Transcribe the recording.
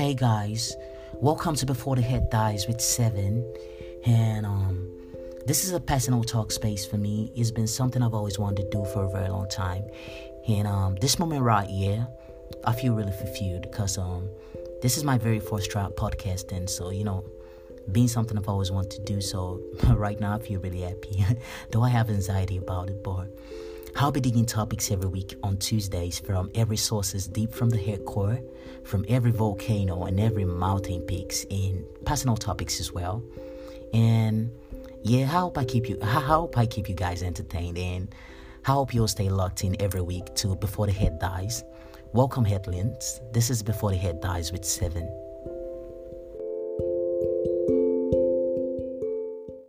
Hey guys, welcome to Before the Earth Dies with Seven. And um, this is a personal talk space for me. It's been something I've always wanted to do for a very long time. And um, this moment right here, I feel really fulfilled because um, this is my very first try podcasting. So, you know, being something I've always wanted to do. So right now I feel really happy. Though I have anxiety about it, but I'll be digging topics every week on Tuesdays from every sources deep from the head core, from every volcano and every mountain peaks, and personal topics as well. And yeah, I hope I keep you. I hope I keep you guys entertained, and I hope you'll stay locked in every week to Before the Earth Dies. Welcome, Headlands. This is Before the Earth Dies with Seven.